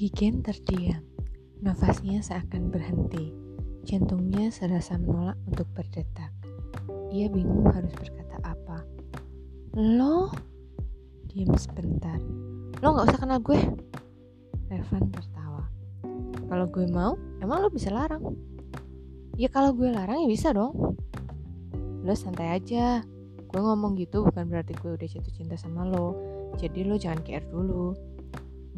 Kigen terdiam. Nafasnya seakan berhenti. Jantungnya serasa menolak untuk berdetak. Ia bingung harus berkata apa. Lo? Diam sebentar. Lo gak usah kenal gue. Revan tertawa. Kalau gue mau, emang lo bisa larang? Ya kalau gue larang ya bisa dong. Lo santai aja. Gue ngomong gitu bukan berarti gue udah jatuh cinta sama lo. Jadi lo jangan care dulu.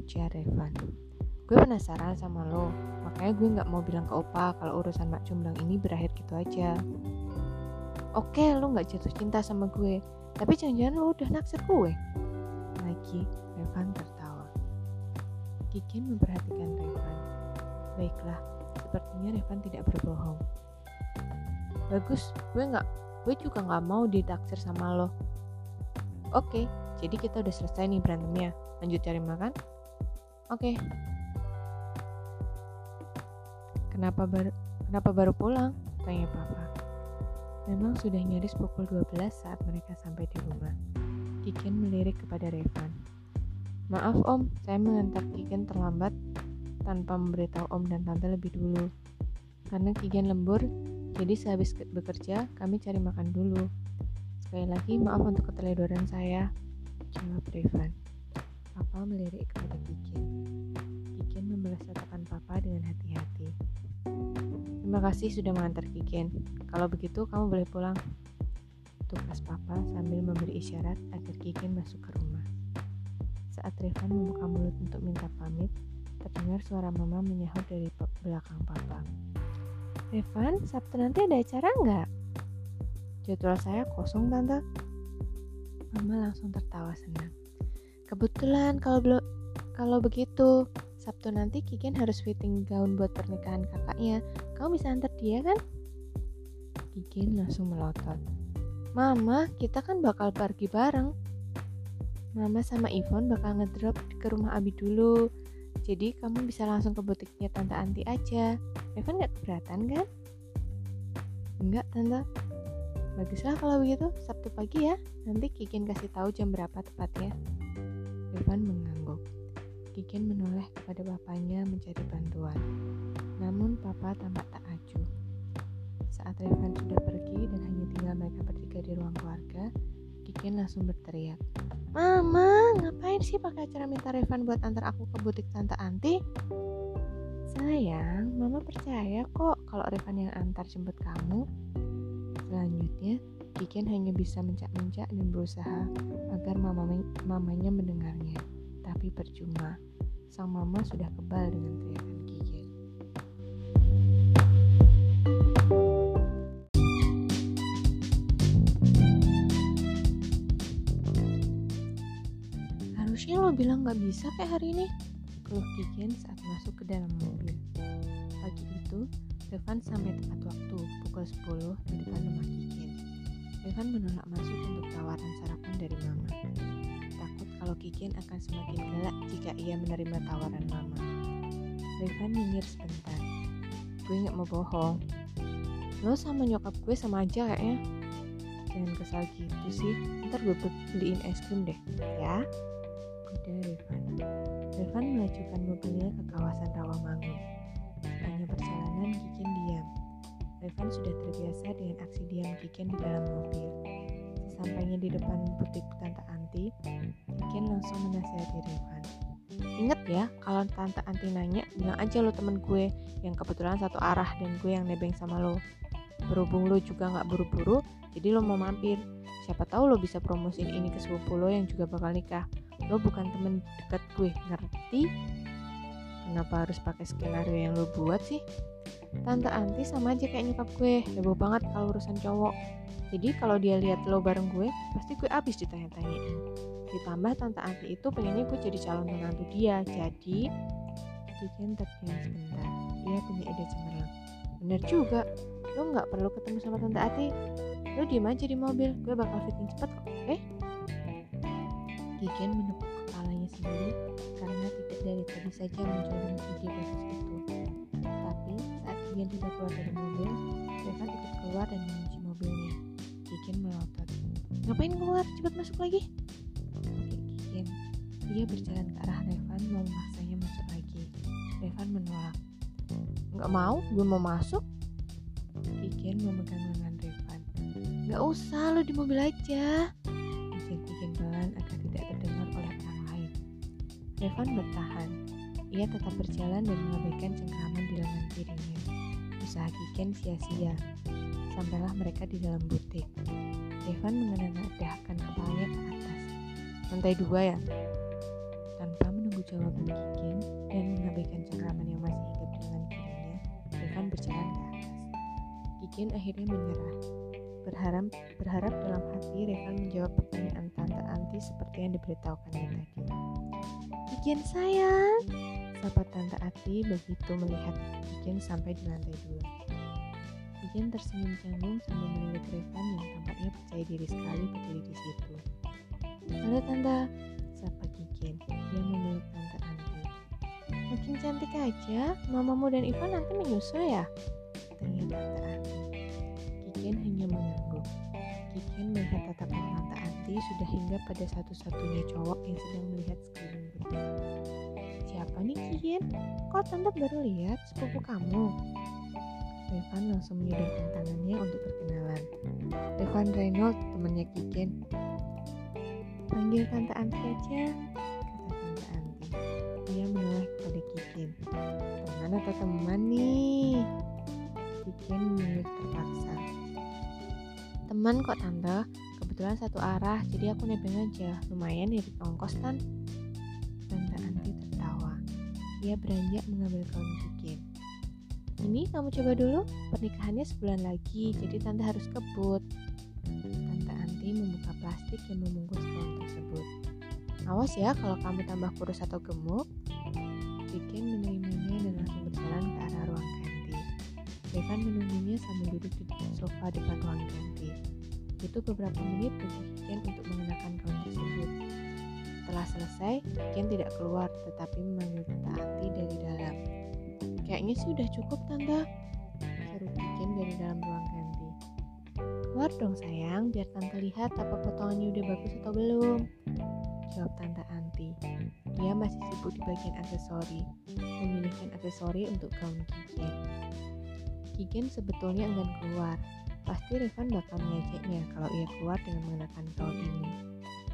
Ujar Revan. Gue penasaran sama lo, makanya gue gak mau bilang ke Opa kalau urusan Mak Cumblang ini berakhir gitu aja. Oke, lo gak jatuh cinta sama gue, tapi jangan-jangan lo udah naksir gue. Lagi, Revan tertawa. Kikin memperhatikan Revan. Baiklah, sepertinya Revan tidak berbohong. Bagus, gue gak, gue juga gak mau ditaksir sama lo. Oke, jadi kita udah selesai nih berantemnya. Lanjut cari makan? Oke, Kenapa baru kenapa baru pulang? Tanya papa. Memang sudah nyaris pukul 12 saat mereka sampai di rumah. Kikin melirik kepada Revan. Maaf om, saya mengantar Kikin terlambat tanpa memberitahu om dan tante lebih dulu. Karena Kikin lembur, jadi sehabis bekerja kami cari makan dulu. Sekali lagi maaf untuk keteledoran saya, jawab Revan. Papa melirik kepada Kikin. Kikin membalas tatapan papa dengan hati-hati. Terima kasih sudah mengantar Kikin. Kalau begitu, kamu boleh pulang. Tugas papa sambil memberi isyarat agar Kikin masuk ke rumah. Saat Revan membuka mulut untuk minta pamit, terdengar suara mama menyahut dari belakang papa. Revan, Sabtu nanti ada acara nggak? Jadwal saya kosong, Tante. Mama langsung tertawa senang. Kebetulan kalau belum kalau begitu, Sabtu nanti Kikin harus fitting gaun buat pernikahan kakaknya. Kamu bisa antar dia kan? Kikin langsung melotot. Mama, kita kan bakal pergi bareng. Mama sama Ivon bakal ngedrop ke rumah Abi dulu. Jadi kamu bisa langsung ke butiknya Tante Anti aja. Evan gak keberatan kan? Enggak, Tante. Baguslah kalau begitu, Sabtu pagi ya. Nanti Kikin kasih tahu jam berapa tepatnya. Evan mengangguk. Kikin menoleh kepada bapaknya mencari bantuan. Namun papa tampak tak acuh. Saat Revan sudah pergi dan hanya tinggal mereka bertiga di ruang keluarga, Kikin langsung berteriak. Mama, ngapain sih pakai acara minta Revan buat antar aku ke butik Tante Anti? Sayang, Mama percaya kok kalau Revan yang antar jemput kamu. Selanjutnya, Kikin hanya bisa mencak-mencak dan berusaha agar mamanya mendengarnya tapi percuma. Sang mama sudah kebal dengan teriakan Kigen. Harusnya lo bilang gak bisa kayak hari ini. Keluh Kigen saat masuk ke dalam mobil. Pagi itu, Revan sampai tepat waktu pukul 10 di depan rumah Kigen. Revan menolak masuk untuk tawaran sarapan dari mama kalau Kikin akan semakin galak jika ia menerima tawaran mama. Revan nyinyir sebentar. Gue gak mau bohong. Lo sama nyokap gue sama aja kayaknya. Jangan kesal gitu sih. Ntar gue beliin es krim deh, ya? Udah Revan. Revan melajukan mobilnya ke kawasan Rawamangun. Hanya perjalanan Kikin diam. Revan sudah terbiasa dengan aksi diam Kikin di dalam mobil. Sesampainya di depan butik Tante Anti, Ken langsung menasihati Revan. Ingat ya, kalau Tante Anti nanya, bilang aja lo temen gue yang kebetulan satu arah dan gue yang nebeng sama lo. Berhubung lo juga gak buru-buru, jadi lo mau mampir. Siapa tahu lo bisa promosiin ini ke sepupu lo yang juga bakal nikah. Lo bukan temen dekat gue, ngerti? Kenapa harus pakai skenario yang lo buat sih? Tante Anti sama aja kayak nyokap gue, heboh banget kalau urusan cowok. Jadi kalau dia lihat lo bareng gue, pasti gue abis ditanya-tanyain. Ditambah tante Anti itu pengennya gue jadi calon menantu dia. Jadi, Kiken terdiam sebentar. Dia punya ide cemerlang. Bener juga, lo nggak perlu ketemu sama tante Anti. Lo diem aja di mobil, gue bakal fitting cepet kok, oke? Okay? Menepuk kepalanya sendiri karena tidak dari tadi saja muncul ide bagus itu. Kiken sudah keluar dari mobil, Revan ikut keluar dan mengunci mobilnya. Kikin melotot. Ngapain keluar? Cepat masuk lagi. Oke, Kikin. Dia berjalan ke arah Revan mau memaksanya masuk lagi. Revan menolak. Nggak mau, gue mau masuk. Kikin memegang lengan Revan. Nggak usah, lo di mobil aja. Kikin Kikin pelan agar tidak terdengar oleh orang lain. Revan bertahan. Ia tetap berjalan dan mengabaikan cengkraman di lengan kirinya. Usaha Kikin sia-sia. Sampailah mereka di dalam butik. Revan mengenadahkan kepalanya ke atas. Lantai dua ya? Tanpa menunggu jawaban Kikin dan mengabaikan cengkraman yang masih hinggap di lengan kirinya, Revan berjalan ke atas. Kikin akhirnya menyerah. Berharap, berharap dalam hati Revan menjawab pertanyaan Tante Anti seperti yang diberitahukannya tadi. Kikin sayang, sapa Tante Ati begitu melihat Kikin sampai di lantai dua. Kikin tersenyum canggung sambil melirik Revan yang tampaknya percaya diri sekali berdiri di situ. Halo Tante, sapa Kikin. Dia memeluk Tante Anti. Makin cantik aja, mamamu dan Ivan nanti menyusul ya? Tanya Tante Anti. Kikin hanya mengangguk. Kikin melihat tatapan Tante Anti sudah hingga pada satu-satunya cowok yang sedang melihat sekeliling butik. Siapa nih Kikin? Kok Tante baru lihat sepupu kamu? Revan langsung menyodorkan tangannya untuk perkenalan. Revan Reynolds, temannya Kikin. Panggil Tante Anti aja, kata Tante Anti. Dia menoleh kepada Kikin. Teman atau teman nih? Kikin menurut terpaksa. Teman kok Tante, kebetulan satu arah, jadi aku nebeng aja. Lumayan ya ongkos? Tante. Dia beranjak mengambil kaun Kikin. Ini kamu coba dulu, pernikahannya sebulan lagi, jadi tante harus kebut. Tante Anti membuka plastik yang membungkus kain tersebut. Awas ya kalau kamu tambah kurus atau gemuk. Kikin menerimanya dan langsung berjalan ke arah ruang ganti. Revan menunggunya sambil duduk di sofa depan ruang ganti. Itu beberapa menit bagi Kikin untuk mengenakan kain tersebut. Setelah selesai, Kikin tidak keluar tetapi Anti dari dalam. Kayaknya sih udah cukup tante. Seru Kikin dari dalam ruang ganti. Keluar dong sayang Biar tante lihat apa potongannya udah bagus atau belum. Jawab tante Anti. Dia masih sibuk di bagian aksesori Memilihkan aksesori untuk gaun Kikin Kikin sebetulnya enggan keluar. Pasti Revan bakal mengejaknya kalau ia keluar dengan mengenakan gaun ini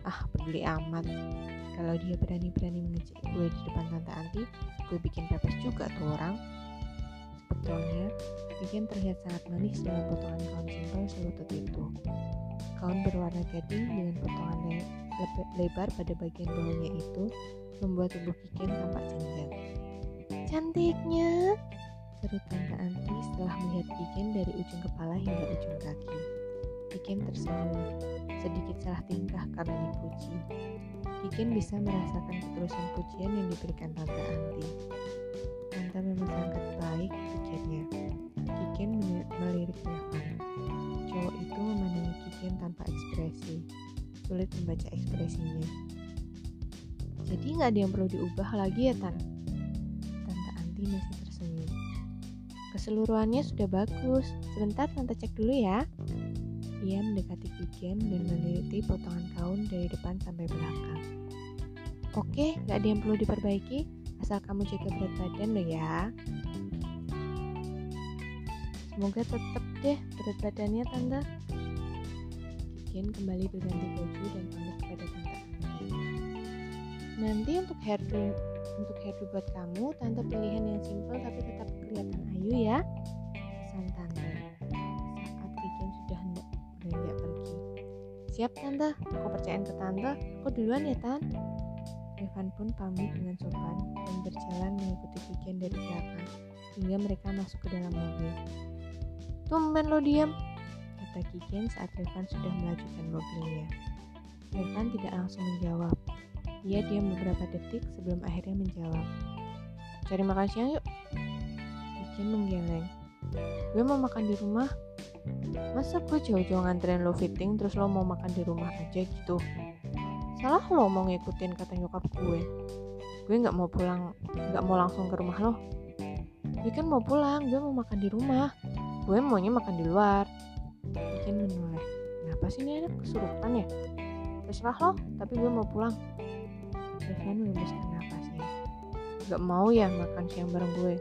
Ah peduli amat. Kalau dia berani-berani mengejek gue di depan tante Anti gue bikin pepes juga tuh orang. Sebetulnya bikin terlihat sangat manis dengan potongan kaun simpel selutut itu. Kaun berwarna gading dengan potongan le lebar pada bagian bawahnya itu membuat tubuh Kikin tampak jenjang cantiknya. Seru tante Anti setelah melihat Kikin dari ujung kepala hingga ujung kaki. Kikin tersenyum sedikit salah tingkah karena dipuji Kikin bisa merasakan ketulusan pujian yang diberikan Tante Anti. Tante memang sangat baik, pikirnya. Kikin melirik Revan. Cowok itu memandangi Kikin tanpa ekspresi. Sulit membaca ekspresinya. Jadi nggak ada yang perlu diubah lagi ya, Tan? Tante Anti masih tersenyum. Keseluruhannya sudah bagus. Sebentar Tante cek dulu ya. Ia mendekati Kikin dan meneliti potongan kaun dari depan sampai belakang. Oke, gak ada yang perlu diperbaiki, asal kamu jaga berat badan lo ya. Semoga tetap deh berat badannya, Tante. Kikin kembali berganti baju dan pamit kepada Tante Anti. Nanti untuk hairdo untuk hairdo buat kamu, Tante pilihan yang simple tapi tetap kelihatan ayu ya. Siap tante, aku percayain ke tante, aku duluan ya tan. Evan pun pamit dengan sopan dan berjalan mengikuti Kikin dari belakang hingga mereka masuk ke dalam mobil. Tumben lo diam, kata Kikin saat Revan sudah melajukan mobilnya. Revan tidak langsung menjawab. Ia diam beberapa detik sebelum akhirnya menjawab. Cari makan siang yuk. Kikin menggeleng. Gue mau makan di rumah, Masa gue jauh-jauh nganterin lo fitting terus lo mau makan di rumah aja gitu? Salah lo mau ngikutin kata nyokap gue. Gue nggak mau pulang, nggak mau langsung ke rumah lo. Gue kan mau pulang, gue mau makan di rumah. Gue maunya makan di luar. Bikin menoleh. Kenapa sih ini anak kesurupan ya? Terserah lo, tapi gue mau pulang. Evan mengembuskan nafasnya. gak mau ya makan siang bareng gue.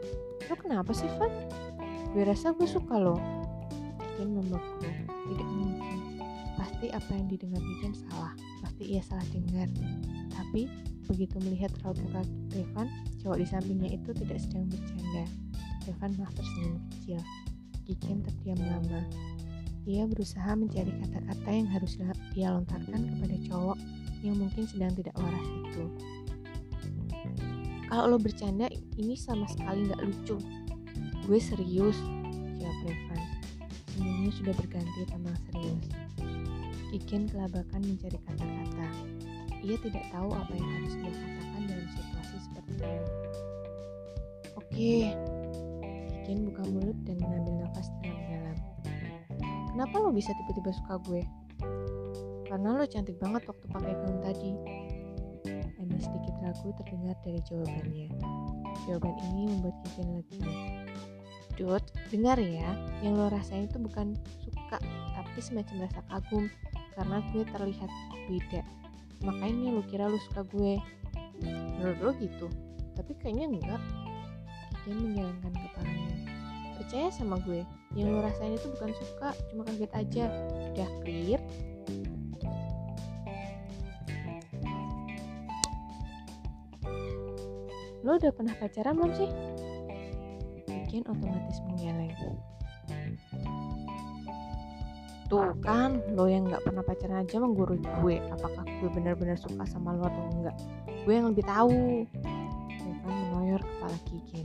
Lo kenapa sih, Van? Gue rasa gue suka lo. Kikin membeku. Tidak mungkin. Pasti apa yang didengar Kikin salah. Pasti ia salah dengar. Tapi begitu melihat raut muka Revan, cowok di sampingnya itu tidak sedang bercanda. Revan malah tersenyum kecil. Kikin terdiam lama. Ia berusaha mencari kata-kata yang harus ia lontarkan kepada cowok yang mungkin sedang tidak waras itu. Kalau lo bercanda, ini sama sekali nggak lucu. Gue serius. Senyumnya sudah berganti tamang serius. Kikin kelabakan mencari kata-kata. Ia tidak tahu apa yang harus dia katakan dalam situasi seperti ini. Oke, Kikin buka mulut dan mengambil nafas dalam-dalam. Kenapa lo bisa tiba-tiba suka gue? Karena lo cantik banget waktu pakai gaun tadi. Ada sedikit ragu terdengar dari jawabannya. Jawaban ini membuat Kikin lega. Dut, dengar ya, yang lo rasain itu bukan suka, tapi semacam rasa kagum karena gue terlihat beda. Makanya lo kira lo suka gue. Menurut lo gitu, tapi kayaknya enggak. Kikin menjalankan kepalanya. Percaya sama gue, yang lo rasain itu bukan suka, cuma kaget aja. Udah clear? Lo udah pernah pacaran belum sih? Otomatis menggeleng. Tuh kan, lo yang gak pernah pacaran aja menggurui gue. Apakah gue benar-benar suka sama lo atau enggak? Gue yang lebih tahu. Evan menoyor kepala Kikin.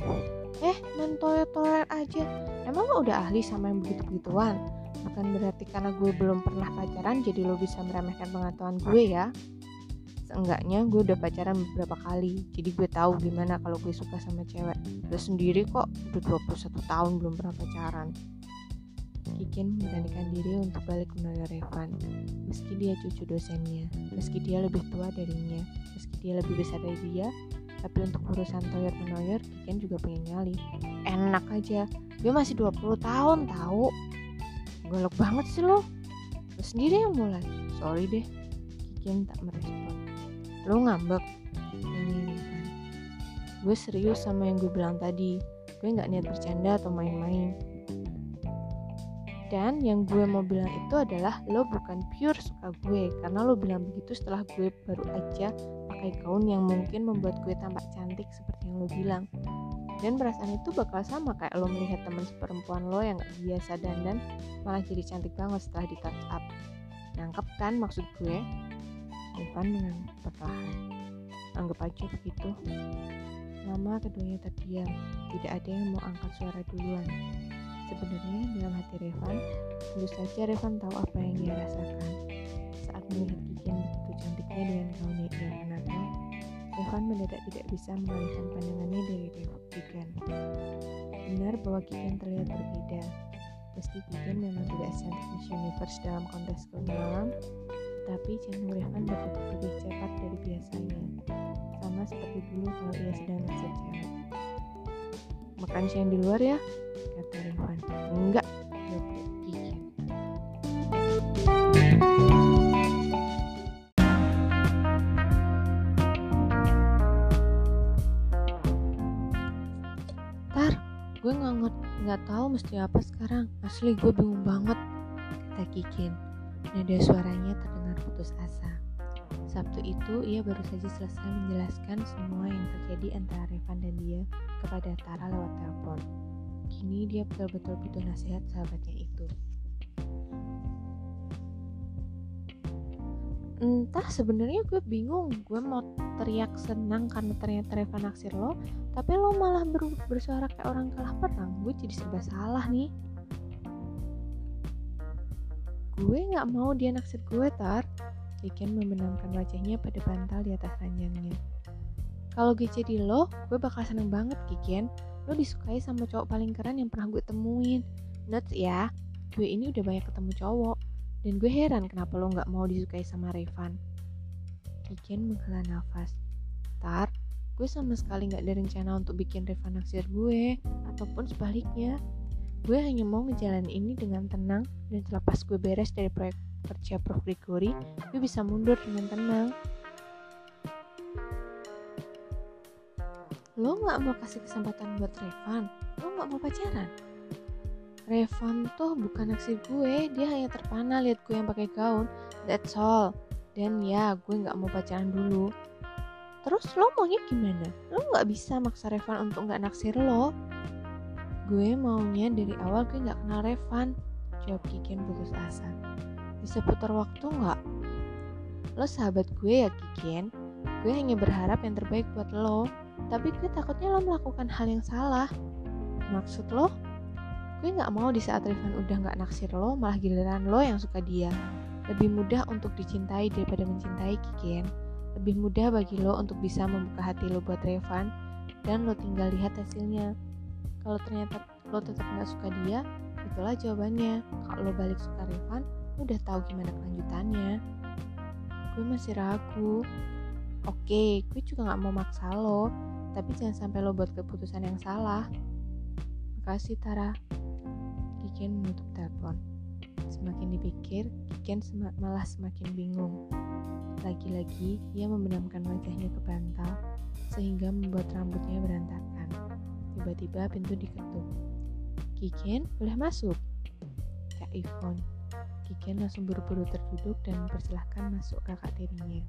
Eh, main toyor-toyor aja. Emang lo udah ahli sama yang begitu-begituan? Akan berarti karena gue belum pernah pacaran, jadi lo bisa meremehkan pengetahuan gue ya? Seenggaknya gue udah pacaran beberapa kali, jadi gue tahu gimana kalau gue suka sama cewek. Lo sendiri kok udah 21 tahun belum pernah pacaran. Kikin memberanikan diri untuk balik menolong Revan. Meski dia cucu dosennya, meski dia lebih tua darinya, meski dia lebih besar dari dia, tapi untuk urusan toyor menoyor, Kikin juga pengen nyali. Enak aja, gue masih 20 tahun tahu. Golok banget sih lo. Lo sendiri yang mulai. Sorry deh. Kikin tak merespon. Lo ngambek? Gue serius sama yang gue bilang tadi. Gue nggak niat bercanda atau main-main. Dan yang gue mau bilang itu adalah lo bukan pure suka gue karena lo bilang begitu setelah gue baru aja pakai gaun yang mungkin membuat gue tampak cantik seperti yang lo bilang. Dan perasaan itu bakal sama kayak lo melihat teman seperempuan lo yang gak biasa dandan malah jadi cantik banget setelah di touch up. Nangkep kan maksud gue? Evan dengan perlahan. Anggap aja begitu. Lama keduanya terdiam, tidak ada yang mau angkat suara duluan. Sebenarnya dalam hati Revan, tentu saja Revan tahu apa yang dia rasakan. Saat melihat Kikin begitu cantiknya dengan gaun yang ia kenakan, Revan mendadak tidak bisa mengalihkan pandangannya dari Kikin. Benar bahwa Kikin terlihat berbeda. Meski Kikin memang tidak secantik Miss Universe dalam kontes malam, tapi jantung Revan berdetak lebih cepat dari biasanya. Sama seperti dulu kalau ia sedang naksir cewek. Makan siang di luar ya, kata Revan. Enggak, jawab. Tar, gue nggak nggak tahu mesti apa sekarang. Asli gue bingung banget, kata Kikin. Nada suaranya terdengar putus asa. Sabtu itu ia baru saja selesai menjelaskan semua yang terjadi antara Revan dan dia kepada Tara lewat telepon. Kini dia betul-betul butuh nasihat sahabatnya itu. Entah sebenarnya gue bingung, gue mau teriak senang karena ternyata Reva naksir lo, tapi lo malah ber bersuara kayak orang kalah perang. Gue jadi serba salah nih. Gue nggak mau dia naksir gue, Tar. Kiken membenamkan wajahnya pada bantal di atas ranjangnya. Kalau gue jadi lo, gue bakal seneng banget, Kiken. Lo disukai sama cowok paling keren yang pernah gue temuin. Nuts ya, gue ini udah banyak ketemu cowok. Dan gue heran kenapa lo gak mau disukai sama Revan. Kiken menghela nafas. Tar, gue sama sekali gak ada rencana untuk bikin Revan naksir gue, ataupun sebaliknya. Gue hanya mau ngejalanin ini dengan tenang, dan selepas gue beres dari proyek kerja Prof. Gregory, gue bisa mundur dengan tenang. Lo gak mau kasih kesempatan buat Revan? Lo gak mau pacaran? Revan tuh bukan naksir gue, dia hanya terpana lihat gue yang pakai gaun. That's all. Dan ya, gue gak mau pacaran dulu. Terus lo maunya gimana? Lo gak bisa maksa Revan untuk gak naksir lo. Gue maunya dari awal gue gak kenal Revan. Jawab Kikin putus asa. Bisa putar waktu gak? Lo sahabat gue ya Kikin. Gue hanya berharap yang terbaik buat lo. Tapi gue takutnya lo melakukan hal yang salah. Maksud lo? Gue gak mau di saat Revan udah gak naksir lo, malah giliran lo yang suka dia. Lebih mudah untuk dicintai daripada mencintai Kikin. Lebih mudah bagi lo untuk bisa membuka hati lo buat Revan, dan lo tinggal lihat hasilnya. Kalau ternyata lo tetap gak suka dia, itulah jawabannya. Kalau lo balik suka Revan, udah tahu gimana kelanjutannya. Gue masih ragu. Oke, gue juga gak mau maksa lo, tapi jangan sampai lo buat keputusan yang salah. Makasih Tara. Kiken menutup telepon. Semakin dipikir, Kiken sem malah semakin bingung. Lagi-lagi, ia membenamkan wajahnya ke bantal, sehingga membuat rambutnya berantakan. Tiba-tiba pintu diketuk. Kiken, boleh masuk? Kak Ivon. Kiken langsung buru-buru terduduk dan mempersilahkan masuk kakak tirinya.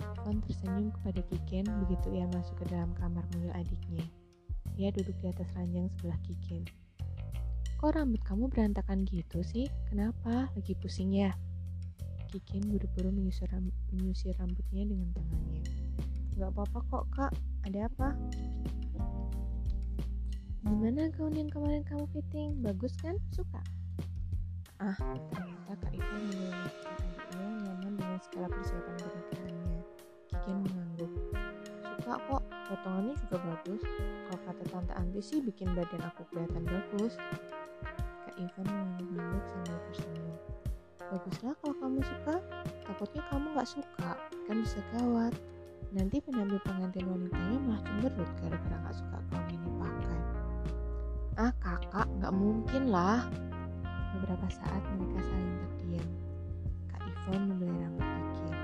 Ivon tersenyum kepada Kiken begitu ia masuk ke dalam kamar mungil adiknya. Ia duduk di atas ranjang sebelah Kiken. Kok rambut kamu berantakan gitu sih? Kenapa? Lagi pusing ya? Kikin buru-buru menyusir, ram menyusir rambutnya dengan tangannya. Gak apa-apa kok kak, ada apa? Gimana gaun yang kemarin kamu fitting? Bagus kan? Suka? Ah, ternyata Kak Ivan menyelamatkan adiknya nyaman dengan segala persiapan pernikahannya. Kikin mengangguk. Suka kok, potongannya juga bagus. Kalau kata Tante Anti sih bikin badan aku kelihatan bagus. Ivan mengangguk-angguk sambil tersenyum. Baguslah kalau kamu suka, takutnya kamu gak suka, kan bisa gawat. Nanti penampilan pengantin wanitanya malah cemberut gara-gara gak suka gaun ini pakai. Ah kakak, gak mungkin lah. Beberapa saat mereka saling terdiam. Kak Ivan membeli rambut kikir.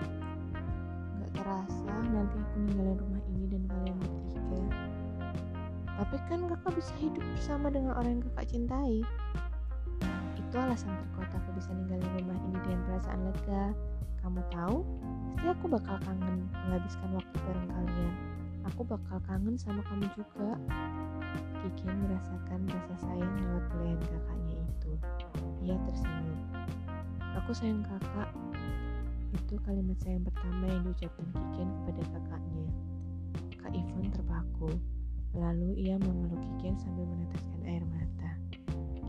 Gak terasa nanti aku ninggalin rumah ini dan kalian bertiga. Tapi kan kakak bisa hidup bersama dengan orang yang kakak cintai. Itu alasan terkuat aku bisa ninggalin rumah ini dengan perasaan lega. Kamu tahu, pasti aku bakal kangen menghabiskan waktu bareng kalian. Aku bakal kangen sama kamu juga. Kiki merasakan rasa sayang lewat pelayan itu. Ia tersenyum. Aku sayang kakak. Itu kalimat sayang pertama yang diucapkan Kikin kepada kakaknya. Kak Ivon terpaku. Lalu ia memeluk Kikin sambil meneteskan air mata.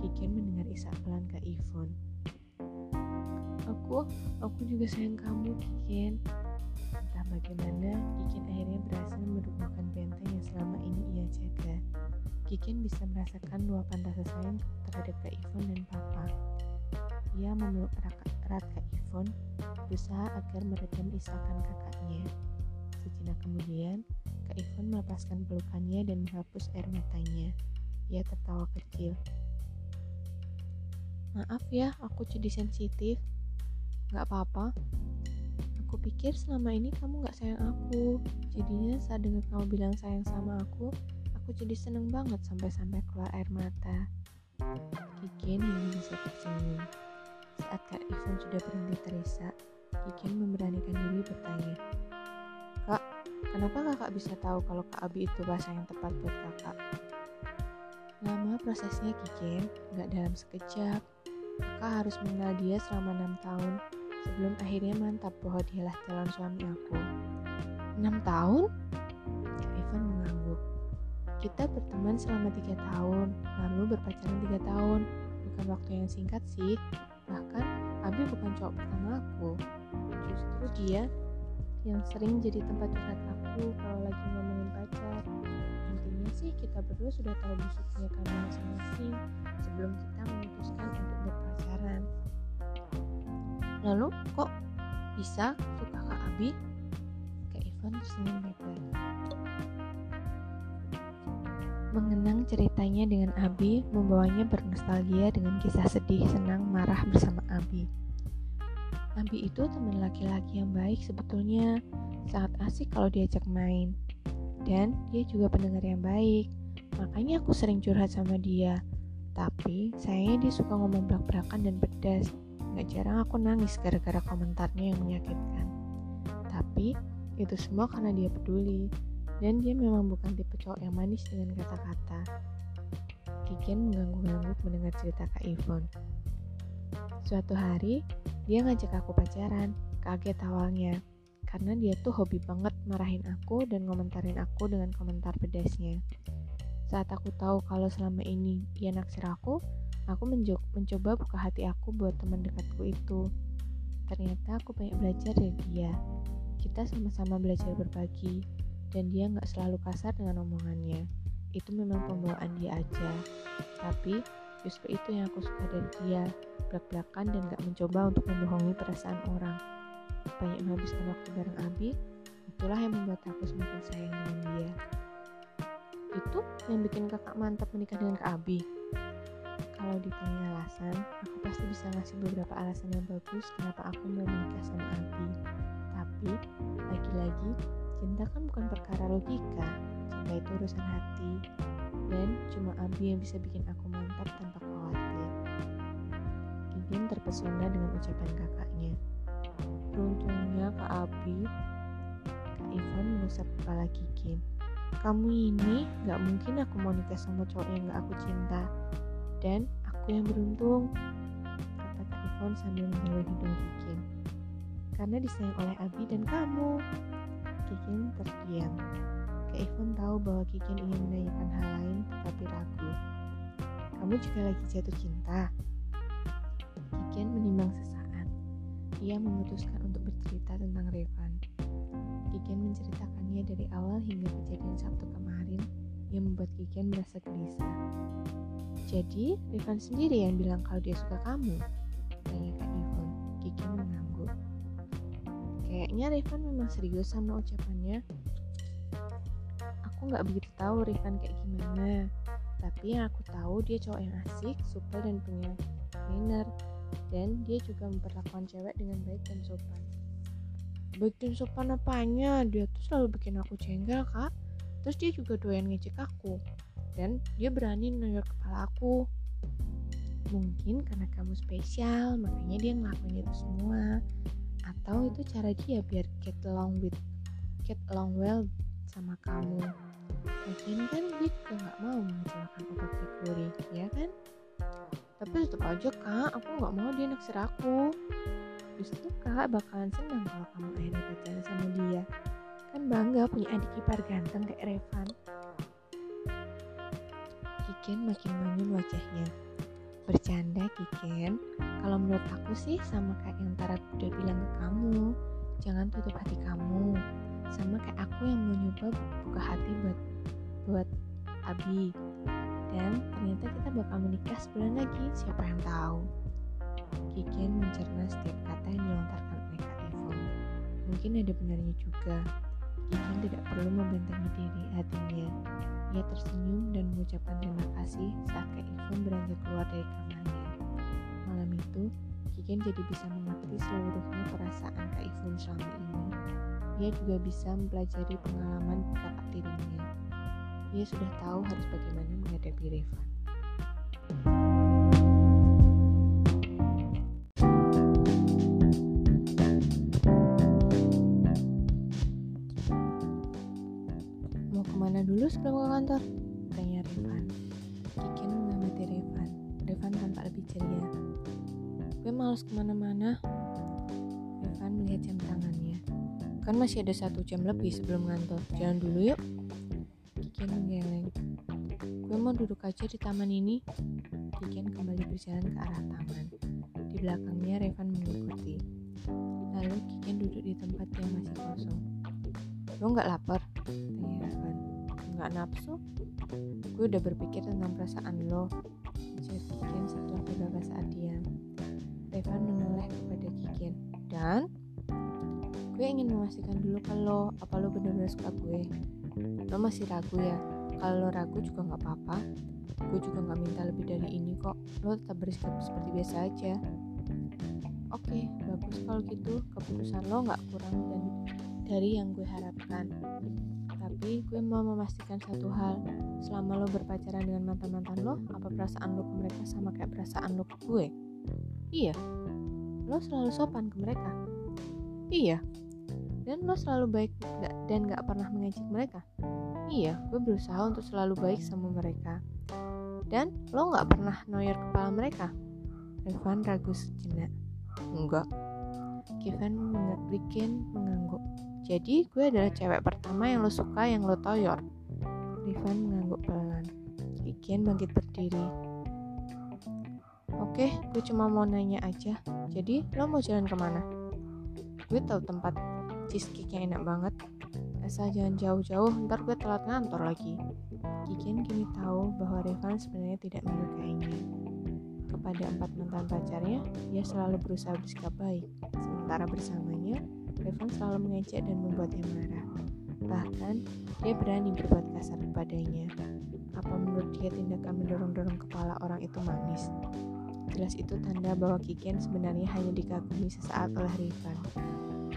Kikin mendengar isak pelan Kak Ivon. Aku, aku juga sayang kamu, Kikin. Entah bagaimana, Kikin akhirnya berhasil merubuhkan benteng yang selama ini ia jaga. Kikin bisa merasakan luapan rasa sayang terhadap Kak Ivon dan Papa. Ia memeluk erat Kak Ivon, berusaha agar meredam isakan kakaknya. Sejenak kemudian, Kak Ivon melepaskan pelukannya dan menghapus air matanya. Ia tertawa kecil. Maaf ya, aku jadi sensitif. Gak apa-apa. Aku pikir selama ini kamu gak sayang aku. Jadinya saat dengar kamu bilang sayang sama aku, aku jadi seneng banget sampai-sampai keluar air mata. Kikin hingga bisa tersenyum. Saat Kak Ivan sudah berhenti terisak, Kikin memberanikan diri bertanya, Kak, kenapa kakak bisa tahu kalau Kak Abi itu bahasa yang tepat buat kakak? Lama prosesnya Kikin, gak dalam sekejap, Kakak harus mengenal dia selama enam tahun sebelum akhirnya mantap bahwa dialah calon suami aku. Enam tahun? Kita berteman selama tiga tahun, lalu berpacaran tiga tahun. Bukan waktu yang singkat sih. Bahkan Abi bukan cowok pertama aku. Justru dia yang sering jadi tempat curhat aku kalau lagi ngomongin pacar. Intinya sih kita berdua sudah tahu busuknya kami masing-masing sebelum kita memutuskan untuk berpacaran. Lalu kok bisa suka Kak Abi? Kak Ivan tersenyum Mengenang ceritanya dengan Abi membawanya bernostalgia dengan kisah sedih, senang, marah bersama Abi. Abi itu teman laki-laki yang baik sebetulnya, sangat asik kalau diajak main. Dan dia juga pendengar yang baik. Makanya aku sering curhat sama dia. Tapi sayangnya dia suka ngomong belak-belakan dan pedas. Gak jarang aku nangis gara-gara komentarnya yang menyakitkan. Tapi itu semua karena dia peduli. Dan dia memang bukan tipe cowok yang manis dengan kata-kata. Kikian mengganggu-ganggu mendengar cerita Kak Ivon. Suatu hari, dia ngajak aku pacaran. Kaget awalnya, karena dia tuh hobi banget marahin aku dan ngomentarin aku dengan komentar pedasnya. Saat aku tahu kalau selama ini dia naksir aku, aku mencoba buka hati aku buat teman dekatku itu. Ternyata aku banyak belajar dari dia. Kita sama-sama belajar berbagi, dan dia nggak selalu kasar dengan omongannya. Itu memang pembawaan dia aja. Tapi justru itu yang aku suka dari dia, belak-belakan dan gak mencoba untuk membohongi perasaan orang. Banyak menghabiskan waktu bareng Abi, itulah yang membuat aku semakin sayang dengan dia itu yang bikin kakak mantap menikah dengan Kak Abi? Kalau ditanya alasan, aku pasti bisa ngasih beberapa alasan yang bagus kenapa aku mau menikah sama Abi. Tapi, lagi-lagi, cinta kan bukan perkara logika, cinta itu urusan hati. Dan cuma Abi yang bisa bikin aku mantap tanpa khawatir. Gigin terpesona dengan ucapan kakaknya. Beruntungnya Kak Abi, Kak Ivan mengusap kepala Gigin kamu ini gak mungkin aku mau nikah sama cowok yang gak aku cinta dan aku yang beruntung kata Kak Ivon sambil mengelus hidung Kikin karena disayang oleh Abi dan kamu Kikin terdiam Kak tahu bahwa Kikin ingin menanyakan hal lain tetapi ragu. Kamu juga lagi jatuh cinta. Kikin menimbang sesaat. Ia memutuskan untuk bercerita tentang Revan. Kikian menceritakannya dari awal hingga kejadian Sabtu kemarin. Yang membuat Kikian merasa gelisah. Jadi, Rifan sendiri yang bilang kalau dia suka kamu? Kayaknya Rifan memang serius sama ucapannya. Aku nggak begitu tahu Rifan kayak gimana. Tapi yang aku tahu dia cowok yang asik, supel dan punya manner. Dan dia juga memperlakukan cewek dengan baik dan sopan bikin sopan apanya dia tuh selalu bikin aku jengkel kak terus dia juga doyan ngecek aku dan dia berani nunjuk kepala aku mungkin karena kamu spesial makanya dia ngelakuin itu semua atau itu cara dia biar get along with get along well sama kamu. Mungkin kan dia juga nggak mau mengecewakan obat Kikuri ya kan? Tapi tetap aja kak aku nggak mau dia naksir aku. Justru kakak bakalan senang kalau kamu akhirnya pacaran sama dia. Kan bangga punya adik ipar ganteng kayak Revan. Kiken makin manyun wajahnya bercanda Kiken kalau menurut aku sih sama kayak yang Tara udah bilang ke kamu jangan tutup hati kamu sama kayak aku yang mau nyoba buka hati buat buat Abi dan ternyata kita bakal menikah sebulan lagi siapa yang tahu Kikian mencerna setiap kata yang dilontarkan oleh Kak Ivon. Mungkin ada benarnya juga. Kikian tidak perlu membentengi diri hatinya. Ia tersenyum dan mengucapkan terima kasih saat Kak Ivon beranjak keluar dari kamarnya. Malam itu, Kikian jadi bisa mengerti seluruhnya perasaan Kak Ivon selama ini. Ia juga bisa mempelajari pengalaman kakak tirinya. Ia sudah tahu harus bagaimana menghadapi Revan. Males ke mana-mana. Revan melihat jam tangannya. Kan masih ada satu jam lebih sebelum ngantor. Jalan dulu yuk. Kikin menggeleng. Gue mau duduk aja di taman ini. Kikin kembali berjalan ke arah taman. Di belakangnya Revan mengikuti. Lalu Kikin duduk di tempat yang masih kosong. Lo nggak lapar? Tanya Revan nggak nafsu gue udah berpikir tentang perasaan lo ujar setelah beberapa saat diam Revan menoleh kepada Kikin dan? Gue ingin memastikan dulu kalau apa lo benar-benar suka gue. Lo masih ragu ya? Kalau lo ragu juga nggak apa-apa. Gue juga nggak minta lebih dari ini kok. Lo tetap bersikap seperti biasa aja. Oke okay, bagus kalau gitu. Keputusan lo nggak kurang dan dari yang gue harapkan. Tapi gue mau memastikan satu hal, selama lo berpacaran dengan mantan-mantan lo, apa perasaan lo ke mereka sama kayak perasaan lo ke gue? Iya. Lo selalu sopan ke mereka? Iya. Dan lo selalu baik gak, dan gak pernah mengejek mereka? Iya, gue berusaha untuk selalu baik sama mereka. Dan lo gak pernah noyor kepala mereka? Revan ragu sejenak. Enggak. Kevin bikin mengangguk. Jadi gue adalah cewek pertama yang lo suka yang lo toyor. Rifan mengangguk pelan. Kikian bangkit berdiri. Oke, gue cuma mau nanya aja. Jadi lo mau jalan ke mana? Gue tahu tempat cheesecake yang enak banget. Asal jangan jauh-jauh, ntar gue telat ngantor lagi. Kikian kini tahu bahwa Rifan sebenarnya tidak menyukainya. Kepada empat mantan pacarnya, dia selalu berusaha bersikap baik. Sementara bersamanya, Revan selalu mengejek dan membuatnya marah. Bahkan, dia berani berbuat kasar kepadanya. Apa menurut dia tindakan mendorong-dorong kepala orang itu manis? Jelas itu tanda bahwa Kiken sebenarnya hanya dikagumi sesaat oleh Revan.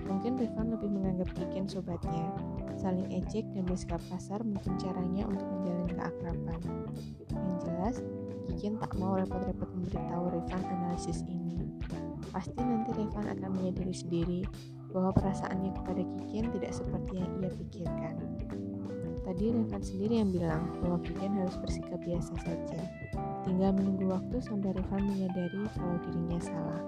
Mungkin Revan lebih menganggap Kiken sobatnya. Saling ejek dan bersikap kasar mungkin caranya untuk menjalin keakraban. Yang jelas, Kiken tak mau repot-repot memberitahu Revan analisis ini. Pasti nanti Revan akan menyadari sendiri bahwa perasaannya kepada Kikian tidak seperti yang ia pikirkan. Tadi Revan sendiri yang bilang bahwa Kikian harus bersikap biasa saja. Tinggal menunggu waktu sampai Revan menyadari kalau dirinya salah.